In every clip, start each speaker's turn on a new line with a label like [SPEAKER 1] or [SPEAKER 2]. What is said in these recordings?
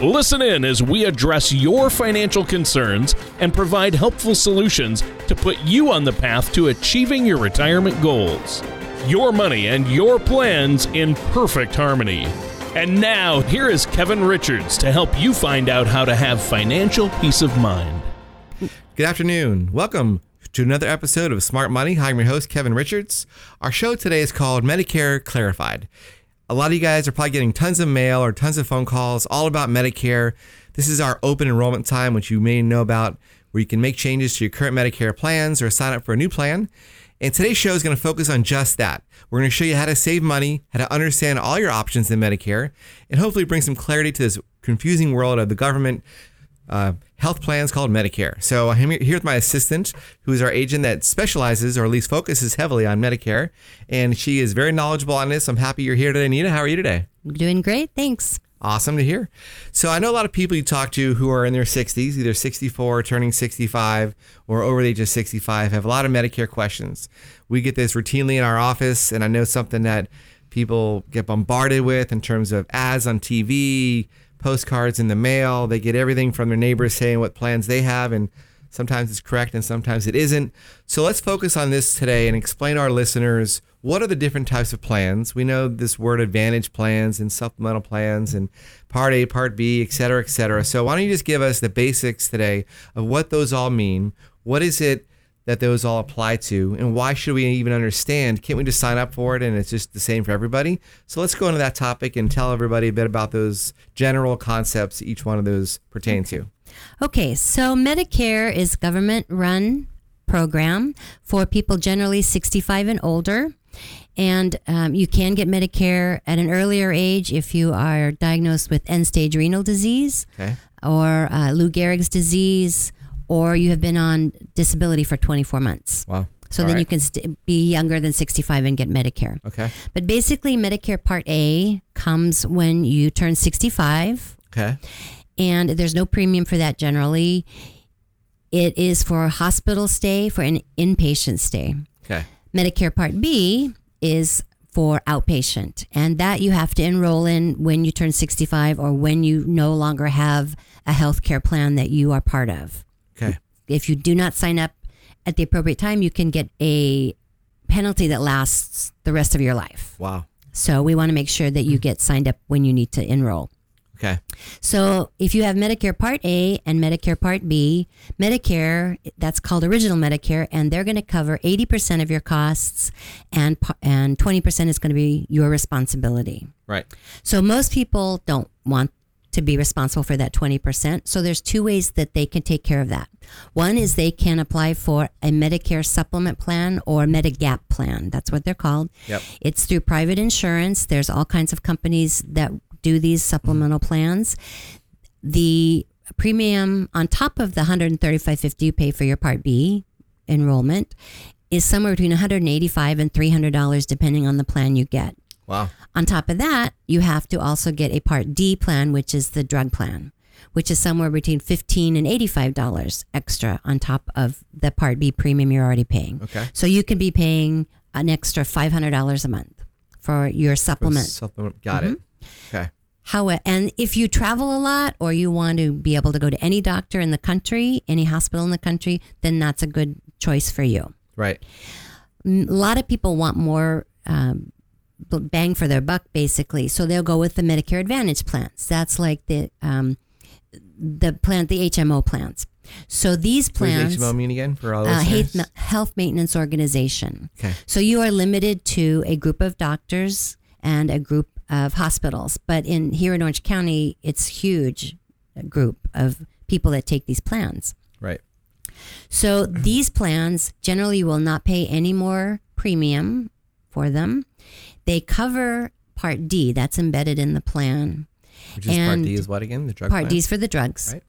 [SPEAKER 1] Listen in as we address your financial concerns and provide helpful solutions to put you on the path to achieving your retirement goals. Your money and your plans in perfect harmony. And now, here is Kevin Richards to help you find out how to have financial peace of mind.
[SPEAKER 2] Good afternoon. Welcome to another episode of Smart Money. I'm your host, Kevin Richards. Our show today is called Medicare Clarified. A lot of you guys are probably getting tons of mail or tons of phone calls all about Medicare. This is our open enrollment time, which you may know about, where you can make changes to your current Medicare plans or sign up for a new plan. And today's show is going to focus on just that. We're going to show you how to save money, how to understand all your options in Medicare, and hopefully bring some clarity to this confusing world of the government uh, health plans called Medicare. So I'm here with my assistant, who is our agent that specializes or at least focuses heavily on Medicare, and she is very knowledgeable on this. I'm happy you're here today, Nina. How are you today?
[SPEAKER 3] I'm Doing great, thanks.
[SPEAKER 2] Awesome to hear. So I know a lot of people you talk to who are in their 60s, either 64, turning 65, or over the age of 65, have a lot of Medicare questions. We get this routinely in our office, and I know something that people get bombarded with in terms of ads on TV, postcards in the mail. They get everything from their neighbors saying what plans they have, and sometimes it's correct and sometimes it isn't. So let's focus on this today and explain our listeners what are the different types of plans? We know this word advantage plans and supplemental plans and part A, part B, et cetera, et cetera. So why don't you just give us the basics today of what those all mean? What is it that those all apply to and why should we even understand? Can't we just sign up for it and it's just the same for everybody? So let's go into that topic and tell everybody a bit about those general concepts each one of those pertain to.
[SPEAKER 3] Okay, so Medicare is government run program for people generally 65 and older. And um, you can get Medicare at an earlier age if you are diagnosed with end stage renal disease
[SPEAKER 2] Okay.
[SPEAKER 3] or uh, Lou Gehrig's disease, or you have been on disability for 24 months.
[SPEAKER 2] Wow.
[SPEAKER 3] So
[SPEAKER 2] All
[SPEAKER 3] then
[SPEAKER 2] right.
[SPEAKER 3] you can st- be younger than 65 and get Medicare.
[SPEAKER 2] Okay.
[SPEAKER 3] But basically, Medicare Part A comes when you turn 65
[SPEAKER 2] Okay.
[SPEAKER 3] and there's no premium for that generally. It is for a hospital stay, for an inpatient stay.
[SPEAKER 2] Okay.
[SPEAKER 3] Medicare Part B is for outpatient, and that you have to enroll in when you turn 65 or when you no longer have a health care plan that you are part of.
[SPEAKER 2] Okay.
[SPEAKER 3] If you do not sign up at the appropriate time, you can get a penalty that lasts the rest of your life.
[SPEAKER 2] Wow.
[SPEAKER 3] So we want to make sure that you mm. get signed up when you need to enroll.
[SPEAKER 2] Okay.
[SPEAKER 3] So if you have Medicare Part A and Medicare Part B, Medicare that's called original Medicare, and they're going to cover eighty percent of your costs, and and twenty percent is going to be your responsibility.
[SPEAKER 2] Right.
[SPEAKER 3] So most people don't want to be responsible for that 20%. So there's two ways that they can take care of that. One is they can apply for a Medicare supplement plan or Medigap plan. That's what they're called.
[SPEAKER 2] Yep.
[SPEAKER 3] It's through private insurance. There's all kinds of companies that do these supplemental mm-hmm. plans. The premium on top of the 135.50 you pay for your Part B enrollment is somewhere between 185 and 300 dollars depending on the plan you get.
[SPEAKER 2] Wow.
[SPEAKER 3] On top of that, you have to also get a Part D plan, which is the drug plan, which is somewhere between fifteen and eighty-five dollars extra on top of the Part B premium you're already paying.
[SPEAKER 2] Okay.
[SPEAKER 3] So you can be paying an extra five hundred dollars a month for your supplement.
[SPEAKER 2] Supplement. Got it. Okay.
[SPEAKER 3] How and if you travel a lot or you want to be able to go to any doctor in the country, any hospital in the country, then that's a good choice for you.
[SPEAKER 2] Right.
[SPEAKER 3] a lot of people want more um, bang for their buck, basically. So they'll go with the Medicare Advantage plans. That's like the um, the plan, the HMO plans. So these
[SPEAKER 2] What does
[SPEAKER 3] plans,
[SPEAKER 2] HMO mean again for all
[SPEAKER 3] uh,
[SPEAKER 2] listeners?
[SPEAKER 3] Health, Health Maintenance Organization.
[SPEAKER 2] Okay.
[SPEAKER 3] So you are limited to a group of doctors and a group of hospitals. But in here in Orange County, it's huge group of people that take these plans.
[SPEAKER 2] Right.
[SPEAKER 3] So these plans generally you will not pay any more premium for them. They cover Part D, that's embedded in the plan.
[SPEAKER 2] Which is part D is what again? The drug
[SPEAKER 3] Part
[SPEAKER 2] plan?
[SPEAKER 3] D is for the drugs.
[SPEAKER 2] Right.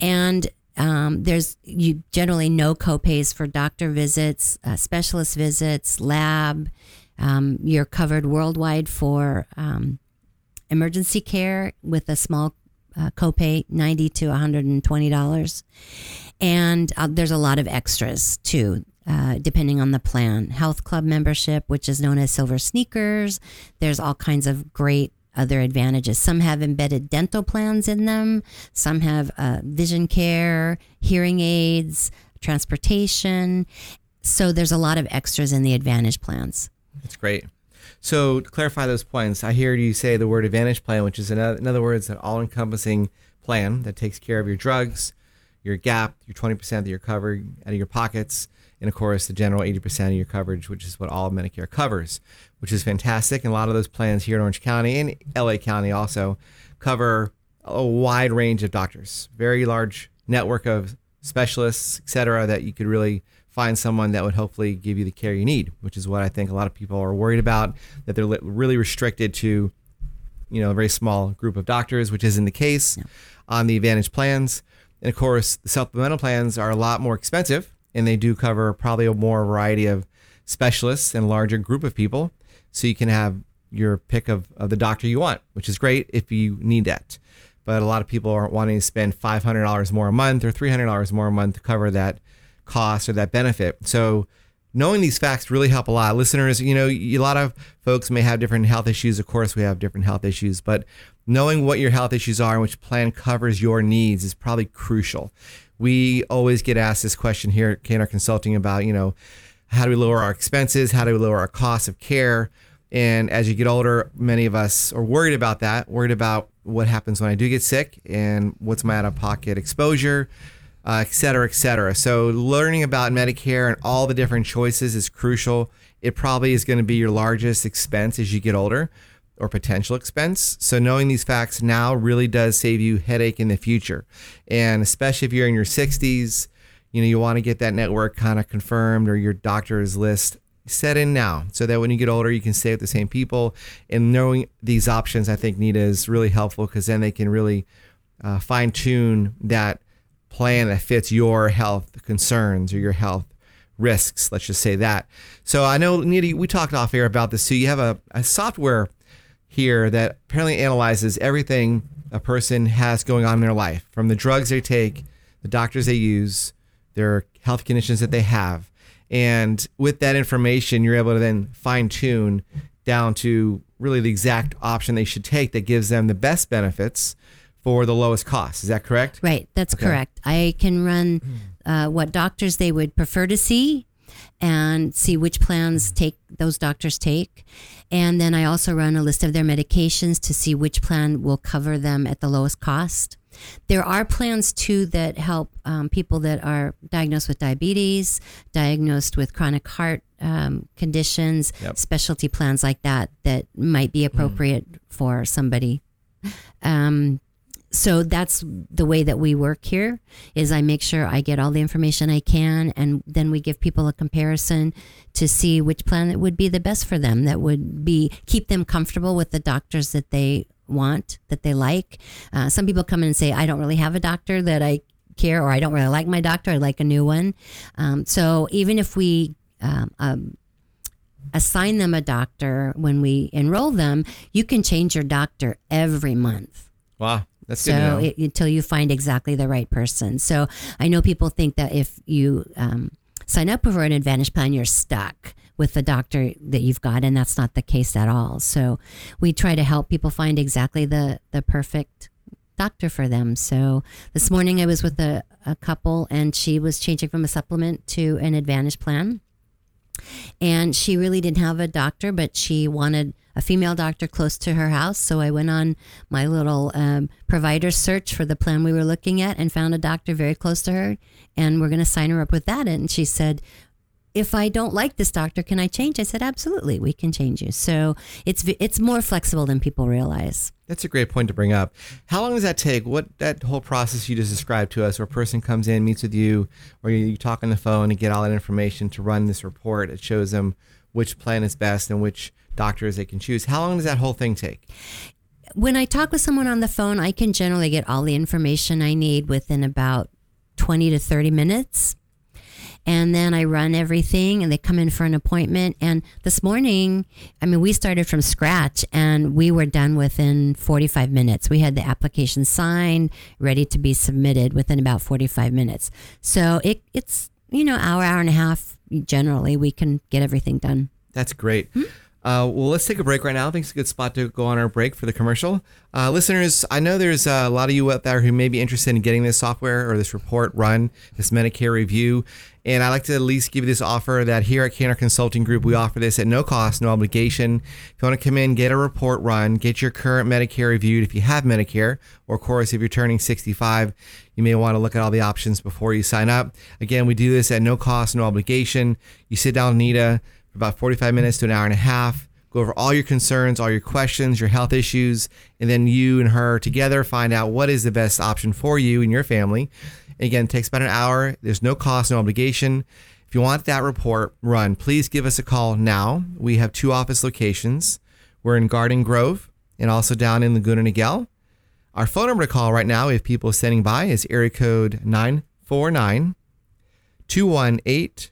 [SPEAKER 3] And Um, there's you generally no copays for doctor visits, uh, specialist visits, lab. Um, you're covered worldwide for um, emergency care with a small uh, copay, ninety to one hundred and twenty dollars, and uh, there's a lot of extras too. Uh, depending on the plan, health club membership, which is known as silver sneakers. There's all kinds of great other advantages. Some have embedded dental plans in them, some have uh, vision care, hearing aids, transportation. So there's a lot of extras in the Advantage plans.
[SPEAKER 2] That's great. So to clarify those points, I hear you say the word Advantage plan, which is in other words an all-encompassing plan that takes care of your drugs, your gap, your 20% that you're covered out of your pockets, and of course the general 80% of your coverage, which is what all Medicare covers, which is fantastic. And a lot of those plans here in Orange County and LA County also cover a wide range of doctors, very large network of specialists, et cetera, that you could really find someone that would hopefully give you the care you need, which is what I think a lot of people are worried about, that they're really restricted to, you know, a very small group of doctors, which isn't the case yeah. on the Advantage plans. And of course, the supplemental plans are a lot more expensive and they do cover probably a more variety of specialists and larger group of people. So you can have your pick of, of the doctor you want, which is great if you need that. But a lot of people aren't wanting to spend $500 more a month or $300 more a month to cover that cost or that benefit. So knowing these facts really help a lot. Listeners, you know, a lot of folks may have different health issues. Of course, we have different health issues, but knowing what your health issues are and which plan covers your needs is probably crucial we always get asked this question here at KNR Consulting about, you know, how do we lower our expenses? How do we lower our costs of care? And as you get older, many of us are worried about that, worried about what happens when I do get sick and what's my out of pocket exposure, uh, et cetera, et cetera. So, learning about Medicare and all the different choices is crucial. It probably is going to be your largest expense as you get older or potential expense. So knowing these facts now really does save you headache in the future. And especially if you're in your 60s, you know, you want to get that network kind of confirmed or your doctor's list set in now so that when you get older you can stay with the same people and knowing these options i think nita is really helpful because then they can really uh, fine tune that plan that fits your health concerns or your health risks let's just say that so i know nita we talked off air about this too you have a, a software here that apparently analyzes everything a person has going on in their life from the drugs they take, the doctors they use, their health conditions that they have. And with that information, you're able to then fine tune down to really the exact option they should take that gives them the best benefits for the lowest cost. Is that correct?
[SPEAKER 3] Right, that's okay. correct. I can run uh, what doctors they would prefer to see and see which plans take those doctors take. And then I also run a list of their medications to see which plan will cover them at the lowest cost. There are plans too that help um, people that are diagnosed with diabetes, diagnosed with chronic heart um, conditions, yep. specialty plans like that that might be appropriate mm. for somebody. Um, so that's the way that we work here is i make sure i get all the information i can and then we give people a comparison to see which plan would be the best for them that would be keep them comfortable with the doctors that they want that they like. Uh, some people come in and say i don't really have a doctor that i care or i don't really like my doctor i like a new one. Um, so even if we um, um, assign them a doctor when we enroll them you can change your doctor every month.
[SPEAKER 2] Wow that's
[SPEAKER 3] so it, until you find exactly the right person. So I know people think that if you um, sign up for an Advantage plan, you're stuck with the doctor that you've got, and that's not the case at all. So we try to help people find exactly the the perfect doctor for them. So this morning I was with a, a couple, and she was changing from a supplement to an Advantage plan. And she really didn't have a doctor, but she wanted a female doctor close to her house. So I went on my little um, provider search for the plan we were looking at and found a doctor very close to her. And we're going to sign her up with that. And she said, if I don't like this doctor, can I change? I said, absolutely, we can change you. So it's it's more flexible than people realize.
[SPEAKER 2] That's a great point to bring up. How long does that take? What that whole process you just described to us, where a person comes in, meets with you, or you, you talk on the phone and get all that information to run this report. It shows them which plan is best and which doctors they can choose. How long does that whole thing take?
[SPEAKER 3] When I talk with someone on the phone, I can generally get all the information I need within about 20 to 30 minutes. And then I run everything and they come in for an appointment. And this morning, I mean, we started from scratch and we were done within 45 minutes. We had the application signed, ready to be submitted within about 45 minutes. So it, it's, you know, hour, hour and a half. Generally, we can get everything done.
[SPEAKER 2] That's great. Hmm? Uh, well, let's take a break right now. I think it's a good spot to go on our break for the commercial. Uh, listeners, I know there's a lot of you out there who may be interested in getting this software or this report run, this Medicare review. And I'd like to at least give you this offer that here at KNR Consulting Group, we offer this at no cost, no obligation. If you want to come in, get a report run, get your current Medicare reviewed if you have Medicare, or of course, if you're turning 65, you may want to look at all the options before you sign up. Again, we do this at no cost, no obligation. You sit down Nita about 45 minutes to an hour and a half go over all your concerns, all your questions, your health issues, and then you and her together find out what is the best option for you and your family. Again, it takes about an hour. There's no cost, no obligation. If you want that report run, please give us a call now. We have two office locations. We're in Garden Grove and also down in Laguna Niguel. Our phone number to call right now, if people are standing by, is area code 949 218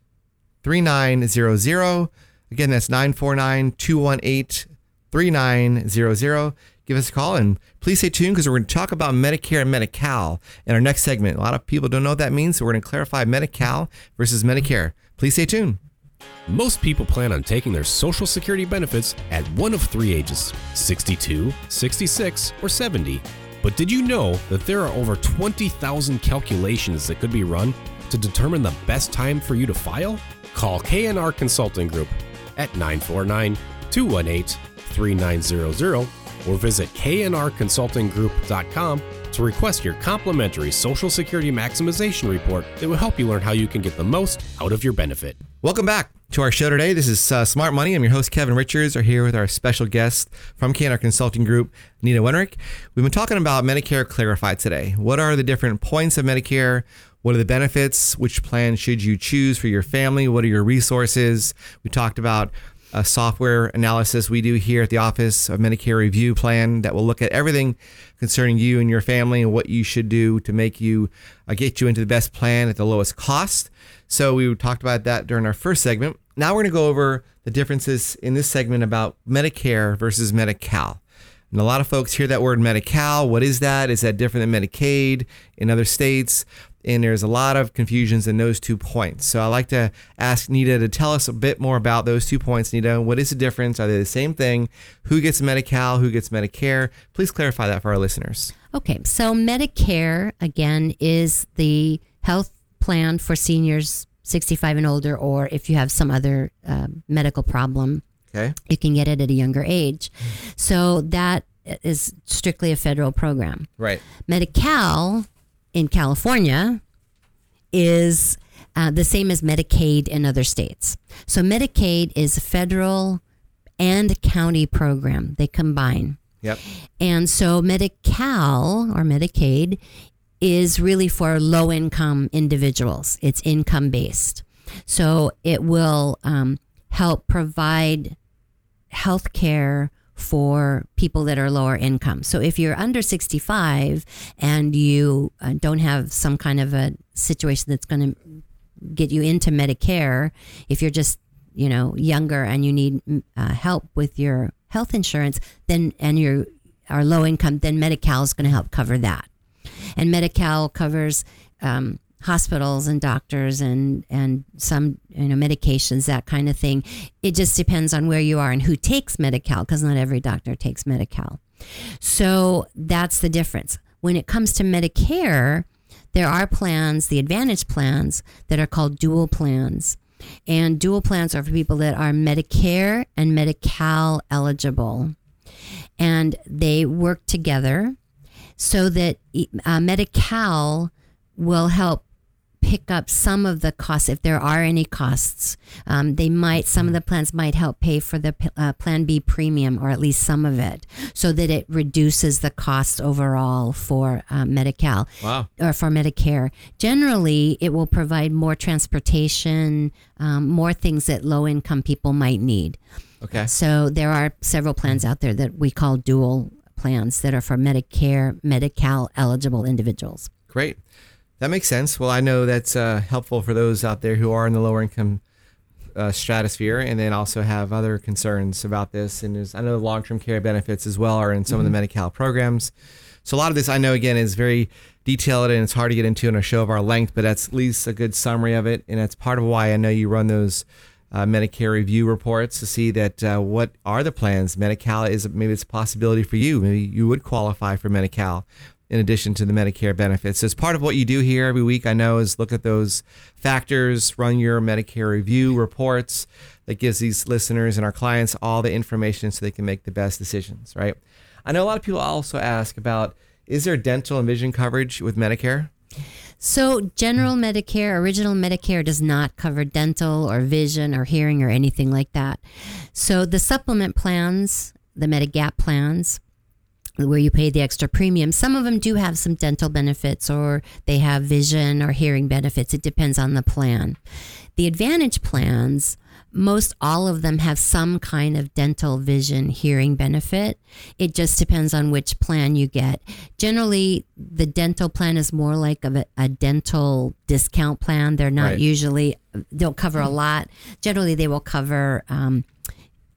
[SPEAKER 2] 3900. Again, that's 949 218 3900. Give us a call and please stay tuned because we're going to talk about Medicare and Medi Cal in our next segment. A lot of people don't know what that means, so we're going to clarify Medi Cal versus Medicare. Please stay tuned.
[SPEAKER 4] Most people plan on taking their Social Security benefits at one of three ages 62, 66, or 70. But did you know that there are over 20,000 calculations that could be run to determine the best time for you to file? Call KNR Consulting Group at 949 218 3900 or visit knrconsultinggroup.com to request your complimentary Social Security Maximization Report that will help you learn how you can get the most out of your benefit.
[SPEAKER 2] Welcome back to our show today. This is uh, Smart Money. I'm your host, Kevin Richards. We're here with our special guest from KNR Consulting Group, Nina Wenrick. We've been talking about Medicare Clarified today. What are the different points of Medicare? What are the benefits? Which plan should you choose for your family? What are your resources? We talked about a software analysis we do here at the office of Medicare Review Plan that will look at everything concerning you and your family and what you should do to make you uh, get you into the best plan at the lowest cost. So we talked about that during our first segment. Now we're going to go over the differences in this segment about Medicare versus Medi-Cal. And a lot of folks hear that word Medi-Cal. What is that? Is that different than Medicaid in other states? And there's a lot of confusions in those two points. So I'd like to ask Nita to tell us a bit more about those two points. Nita, what is the difference? Are they the same thing? Who gets Medi-Cal? Who gets Medicare? Please clarify that for our listeners.
[SPEAKER 3] Okay, so Medicare, again, is the health plan for seniors 65 and older, or if you have some other uh, medical problem,
[SPEAKER 2] Okay.
[SPEAKER 3] you can get it at a younger age. So that is strictly a federal program.
[SPEAKER 2] Right.
[SPEAKER 3] Medi-Cal in California is uh, the same as Medicaid in other states. So Medicaid is a federal and county program. They combine.
[SPEAKER 2] Yep.
[SPEAKER 3] And so Medi-Cal or Medicaid is really for low income individuals. It's income based. So it will um, help provide health care for people that are lower income. So if you're under 65 and you uh, don't have some kind of a situation that's going to get you into Medicare, if you're just you know younger and you need uh, help with your health insurance, then and you're are low income, then Medi-Cal is going to help cover that. And Medi-Cal covers um, hospitals and doctors and and some you know medications that kind of thing. It just depends on where you are and who takes Medi-Cal because not every doctor takes Medi-Cal. So that's the difference. When it comes to Medicare there are plans the advantage plans that are called dual plans. And dual plans are for people that are Medicare and Medi-Cal eligible. And they work together so that uh, Medi-Cal will help pick up some of the costs if there are any costs. Um, they might some of the plans might help pay for the uh, Plan B premium or at least some of it, so that it reduces the cost overall for uh, Medi-Cal
[SPEAKER 2] Wow.
[SPEAKER 3] or for Medicare. Generally, it will provide more transportation, um, more things that low income people might need.
[SPEAKER 2] Okay.
[SPEAKER 3] So there are several plans out there that we call dual plans that are for Medicare, Medi-Cal eligible individuals.
[SPEAKER 2] Great. That makes sense. Well, I know that's uh, helpful for those out there who are in the lower income uh, stratosphere and then also have other concerns about this. And there's, I know the long term care benefits as well are in some of the Medi-Cal programs. So a lot of this I know again is very detailed and it's hard to get into in a show of our length, but that's at least a good summary of it. And that's part of why I know you run those uh, Medicare review reports to see that uh, what are the plans. Medi-Cal is maybe it's a possibility for you. Maybe you would qualify for Medi-Cal in addition to the Medicare benefits. As part of what you do here every week. I know is look at those factors, run your Medicare review reports that gives these listeners and our clients all the information so they can make the best decisions. Right. I know a lot of people also ask about is there dental and vision coverage with Medicare?
[SPEAKER 3] So, general Medicare, original Medicare does not cover dental or vision or hearing or anything like that. So, the supplement plans, the Medigap plans, where you pay the extra premium, some of them do have some dental benefits or they have vision or hearing benefits. It depends on the plan. The Advantage plans, most all of them have some kind of dental vision hearing benefit. It just depends on which plan you get. Generally, the dental plan is more like a, a dental discount plan. They're not
[SPEAKER 2] Right.
[SPEAKER 3] usually, don't cover a lot. Generally, they will cover, um,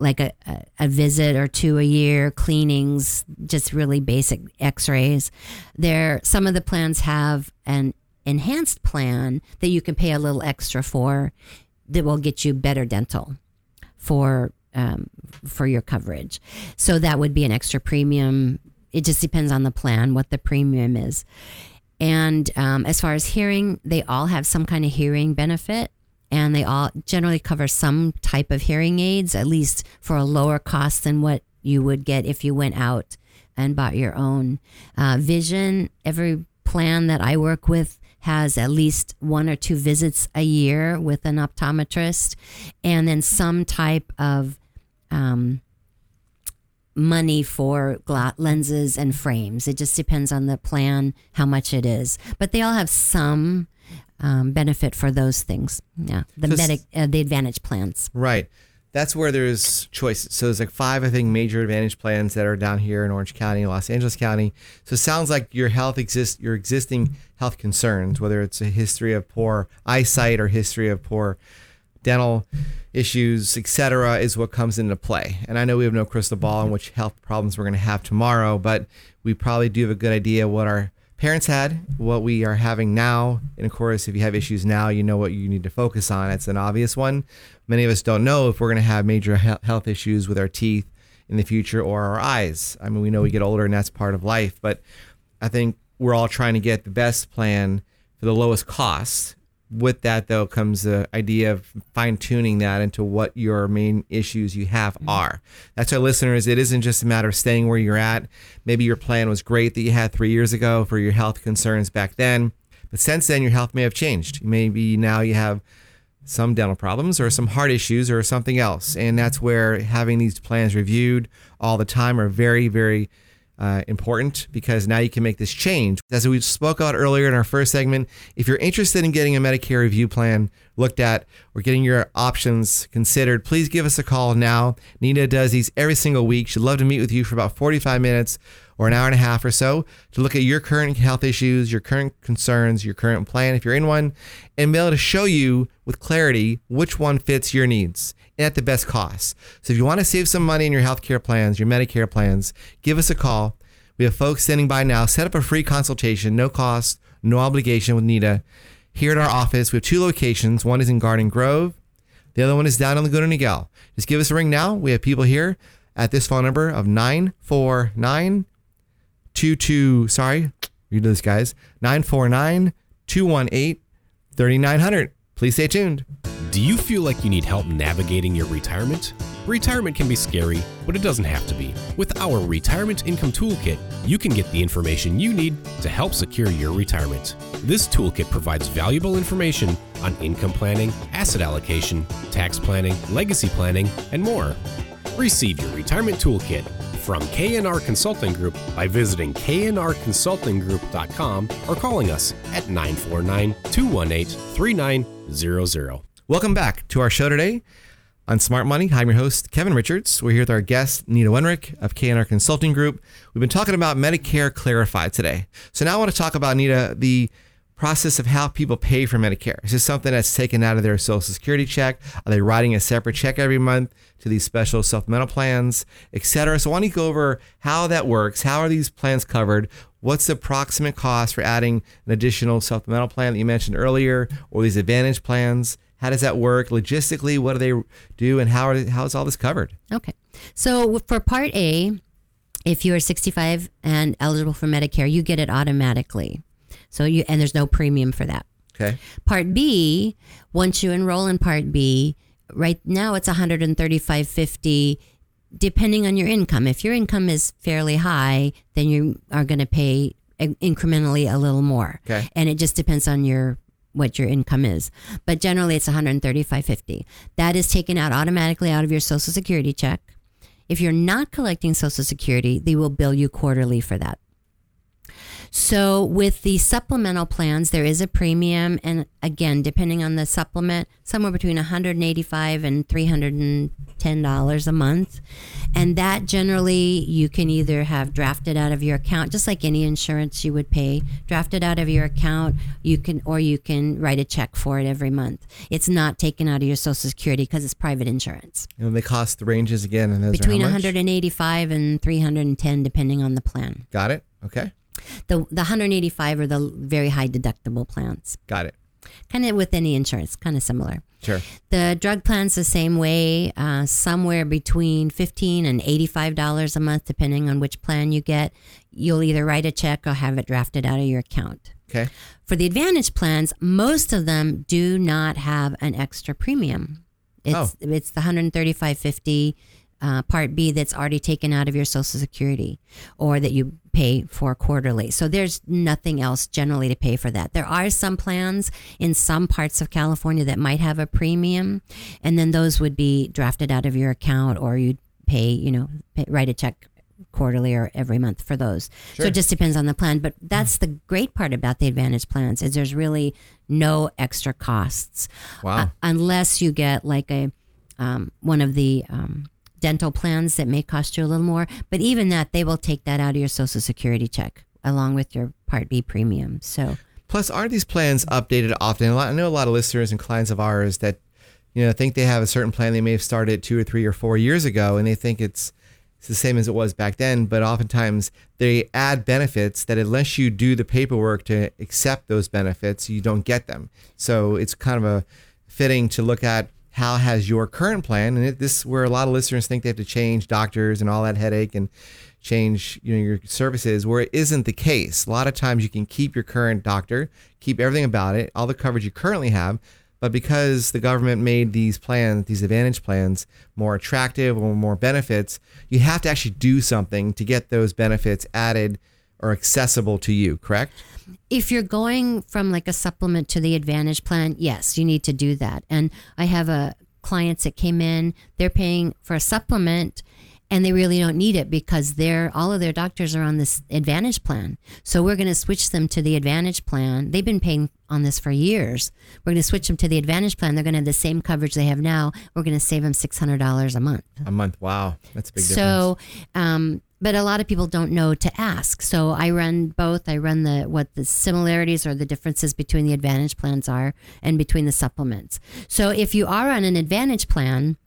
[SPEAKER 3] like a, a, a visit or two a year, cleanings, just really basic x-rays. There, some of the plans have an enhanced plan that you can pay a little extra for that will get you better dental for um, for your coverage. So that would be an extra premium. It just depends on the plan what the premium is. And um, as far as hearing, they all have some kind of hearing benefit, and they all generally cover some type of hearing aids, at least for a lower cost than what you would get if you went out and bought your own. Uh, vision, every plan that I work with has at least one or two visits a year with an optometrist, and then some type of um, money for lenses and frames. It just depends on the plan how much it is, but they all have some um, benefit for those things. Yeah, the
[SPEAKER 2] So
[SPEAKER 3] medic, uh, the Advantage plans.
[SPEAKER 2] Right. That's where there's choices. So there's like five, I think, major advantage plans that are down here in Orange County, Los Angeles County. So it sounds like your health exists, your existing health concerns, whether it's a history of poor eyesight or history of poor dental issues, etc., is what comes into play. And I know we have no crystal ball on which health problems we're going to have tomorrow, but we probably do have a good idea what our parents had, what we are having now. And of course, if you have issues now, you know what you need to focus on. It's an obvious one. Many of us don't know if we're going to have major health issues with our teeth in the future or our eyes. I mean, we know we get older and that's part of life, but I think we're all trying to get the best plan for the lowest cost. With that, though, comes the idea of fine tuning that into what your main issues you have mm-hmm. are. That's our listeners. It isn't just a matter of staying where you're at. Maybe your plan was great that you had three years ago for your health concerns back then, but since then, your health may have changed. Maybe now you have some dental problems or some heart issues or something else. And that's where having these plans reviewed all the time are very, very uh, important because now you can make this change. As we spoke about earlier in our first segment, if you're interested in getting a Medicare review plan looked at or getting your options considered, please give us a call now. Nina does these every single week. She'd love to meet with you for about 45 minutes or an hour and a half or so to look at your current health issues, your current concerns, your current plan, if you're in one, and be able to show you with clarity which one fits your needs at the best cost. So if you want to save some money in your healthcare plans, your Medicare plans, give us a call. We have folks standing by now. Set up a free consultation, no cost, no obligation with Nita. Here at our office, we have two locations. One is in Garden Grove. The other one is down in Laguna Niguel. Just give us a ring now. We have people here at this phone number of 949 22 sorry you read this guys 949 218 3900 please stay tuned
[SPEAKER 4] Do you feel like you need help navigating your retirement? Retirement can be scary, but it doesn't have to be. With our Retirement Income Toolkit, you can get the information you need to help secure your retirement. This toolkit provides valuable information on income planning, asset allocation, tax planning, legacy planning, and more. Receive your Retirement Toolkit from KNR Consulting Group by visiting knrconsultinggroup.com or calling us at 949 218 3900.
[SPEAKER 2] Welcome back to our show today on smart money i'm your host kevin richards we're here with our guest nita wenrick of knr consulting group we've been talking about medicare clarified today so now i want to talk about nita the process of how people pay for Medicare? Is this something that's taken out of their Social Security check? Are they writing a separate check every month to these special supplemental plans, et cetera? So, I want to go over how that works? How are these plans covered? What's the approximate cost for adding an additional supplemental plan that you mentioned earlier, or these Advantage plans? How does that work logistically? What do they do, and how are, how is all this covered?
[SPEAKER 3] Okay. So for Part A, if you are 65 and eligible for Medicare, you get it automatically. So you and there's no premium for that.
[SPEAKER 2] Okay.
[SPEAKER 3] Part B, once you enroll in Part B, right now it's 135.50 depending on your income. If your income is fairly high, then you are going to pay incrementally a little more.
[SPEAKER 2] Okay.
[SPEAKER 3] And it just depends on your what your income is. But generally it's 135.50. That is taken out automatically out of your social security check. If you're not collecting social security, they will bill you quarterly for that. So with the supplemental plans, there is a premium, and again, depending on the supplement, somewhere between 185 and 310 dollars a month, and that generally you can either have drafted out of your account, just like any insurance you would pay, drafted out of your account. You can, or you can write a check for it every month. It's not taken out of your Social Security because it's private insurance.
[SPEAKER 2] And the cost ranges again, and those
[SPEAKER 3] between
[SPEAKER 2] are how much?
[SPEAKER 3] 185 and 310, depending on the plan.
[SPEAKER 2] Got it. Okay.
[SPEAKER 3] The the 185 are the very high deductible plans.
[SPEAKER 2] Got it.
[SPEAKER 3] Kind of with any insurance, kind of similar.
[SPEAKER 2] Sure.
[SPEAKER 3] The drug plans the same way, uh, somewhere between 15 and 85 dollars a month, depending on which plan you get. You'll either write a check or have it drafted out of your account.
[SPEAKER 2] Okay.
[SPEAKER 3] For the Advantage plans, most of them do not have an extra premium. It's
[SPEAKER 2] Oh.
[SPEAKER 3] it's the 135.50 uh, Part B that's already taken out of your Social Security, or that you pay for quarterly. So there's nothing else generally to pay for that. There are some plans in some parts of California that might have a premium, and then those would be drafted out of your account, or you'd pay, you know, pay, write a check quarterly or every month for those. So it just depends on the plan. But that's the great part about the Advantage plans is there's really no extra costs.
[SPEAKER 2] Wow.
[SPEAKER 3] Uh, unless you get like a um, one of the um, dental plans that may cost you a little more. But even that, they will take that out of your Social Security check along with your Part B premium. So
[SPEAKER 2] Plus, aren't these plans updated often? Lot, I know a lot of listeners and clients of ours that, you know, think they have a certain plan they may have started two or three or four years ago, and they think it's it's the same as it was back then. But oftentimes they add benefits that unless you do the paperwork to accept those benefits, you don't get them. So it's kind of a fitting to look at how has your current plan, and it, this is where a lot of listeners think they have to change doctors and all that headache and change you know your services where it isn't the case. A lot of times you can keep your current doctor, keep everything about it, all the coverage you currently have, but because the government made these plans, these advantage plans more attractive or more benefits, you have to actually do something to get those benefits added or accessible to you, correct?
[SPEAKER 3] if you're going from like a supplement to the Advantage plan, yes, you need to do that. And I have a clients that came in, they're paying for a supplement and they really don't need it because they're all of their doctors are on this advantage plan. So we're going to switch them to the advantage plan. They've been paying on this for years. We're going to switch them to the advantage plan. They're going to have the same coverage they have now. We're going to save them $600 a month.
[SPEAKER 2] A month. Wow, that's a big difference.
[SPEAKER 3] So, um, but a lot of people don't know to ask. So I run both. I run the what the similarities or the differences between the advantage plans are and between the supplements. So if you are on an advantage plan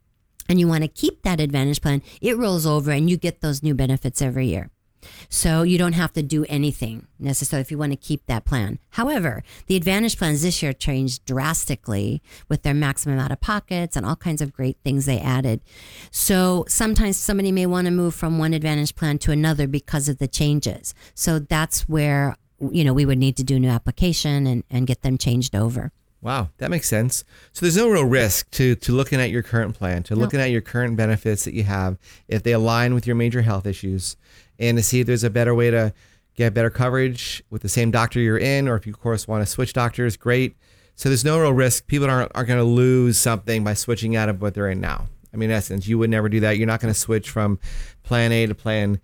[SPEAKER 3] and you want to keep that advantage plan, it rolls over and you get those new benefits every year. So you don't have to do anything necessarily if you want to keep that plan. However, the advantage plans this year changed drastically with their maximum out of pockets and all kinds of great things they added. So sometimes somebody may want to move from one advantage plan to another because of the changes. So that's where you know we would need to do a new application and, and get them changed over.
[SPEAKER 2] Wow, that makes sense. So there's no real risk to to looking at your current plan, to looking at your current benefits that you have, if they align with your major health issues, and to see if there's a better way to get better coverage with the same doctor you're in, or if you of course want to switch doctors, great. So there's no real risk. People aren't aren't going to lose something by switching out of what they're in now. I mean, in essence, you would never do that. You're not going to switch from plan A to plan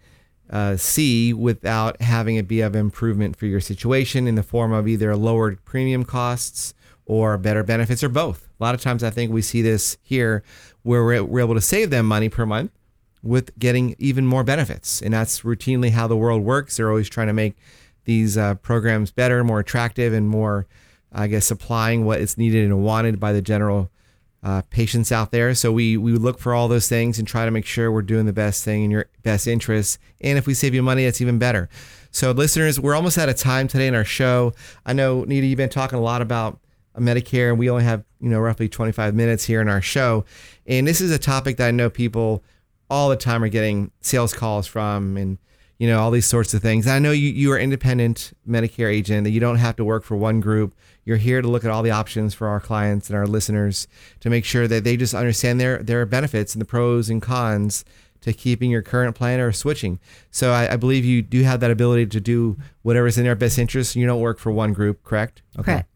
[SPEAKER 2] uh, C without having it be of improvement for your situation in the form of either lowered premium costs or better benefits or both. A lot of times I think we see this here where we're, we're able to save them money per month with getting even more benefits. And that's routinely how the world works. They're always trying to make these uh, programs better, more attractive, and more, I guess, supplying what is needed and wanted by the general uh, patients out there. So we we look for all those things and try to make sure we're doing the best thing in your best interest. And if we save you money, that's even better. So listeners, we're almost out of time today in our show. I know Nita, you've been talking a lot about Medicare, and we only have you know roughly 25 minutes here in our show. And this is a topic that I know people all the time are getting sales calls from, and you know all these sorts of things. I know you you are independent Medicare agent that you don't have to work for one group. You're here to look at all the options for our clients and our listeners to make sure that they just understand their their benefits and the pros and cons to keeping your current plan or switching. So I, I, believe you do have that ability to do whatever's in their best interest. You don't work for one group, correct?
[SPEAKER 3] Okay. Correct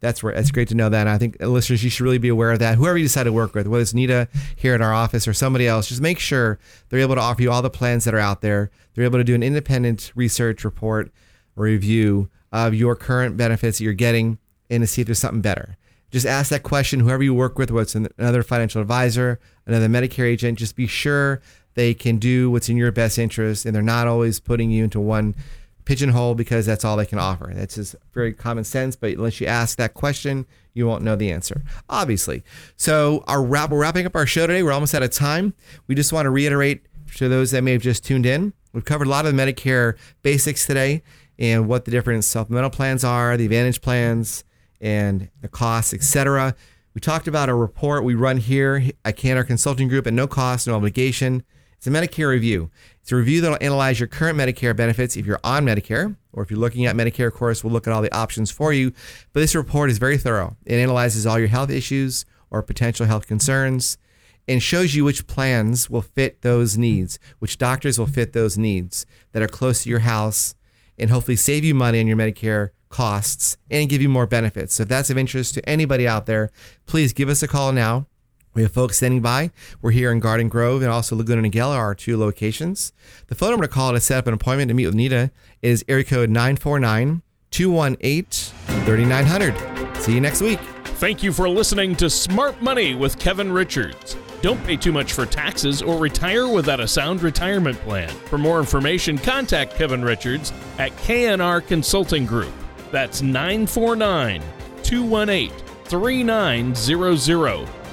[SPEAKER 2] that's where that's great to know that. And I think uh, listeners, you should really be aware of that. Whoever you decide to work with, whether it's Nita here at our office or somebody else, just make sure they're able to offer you all the plans that are out there. They're able to do an independent research report or review of your current benefits that you're getting and to see if there's something better. Just ask that question, whoever you work with, whether it's another financial advisor, another Medicare agent, just be sure they can do what's in your best interest and they're not always putting you into one pigeonhole because that's all they can offer. That's just very common sense. But unless you ask that question, you won't know the answer, obviously. So our wrap, we're wrapping up our show today. We're almost out of time. We just want to reiterate to those that may have just tuned in. We've covered a lot of the Medicare basics today and what the different supplemental plans are, the Advantage plans, and the costs, etc. We talked about a report we run here at KNR Consulting Group at no cost, no obligation. It's a Medicare review. It's a review that will analyze your current Medicare benefits if you're on Medicare, or if you're looking at Medicare, of course, we'll look at all the options for you. But this report is very thorough. It analyzes all your health issues or potential health concerns and shows you which plans will fit those needs, which doctors will fit those needs that are close to your house and hopefully save you money on your Medicare costs and give you more benefits. So if that's of interest to anybody out there, please give us a call now. We have folks standing by. We're here in Garden Grove and also Laguna Niguel are our two locations. The phone number to call to set up an appointment to meet with Nita is area code 949 218 3900. See you next week.
[SPEAKER 1] Thank you for listening to Smart Money with Kevin Richards. Don't pay too much for taxes or retire without a sound retirement plan. For more information, contact Kevin Richards at KNR Consulting Group. That's 949 218 3900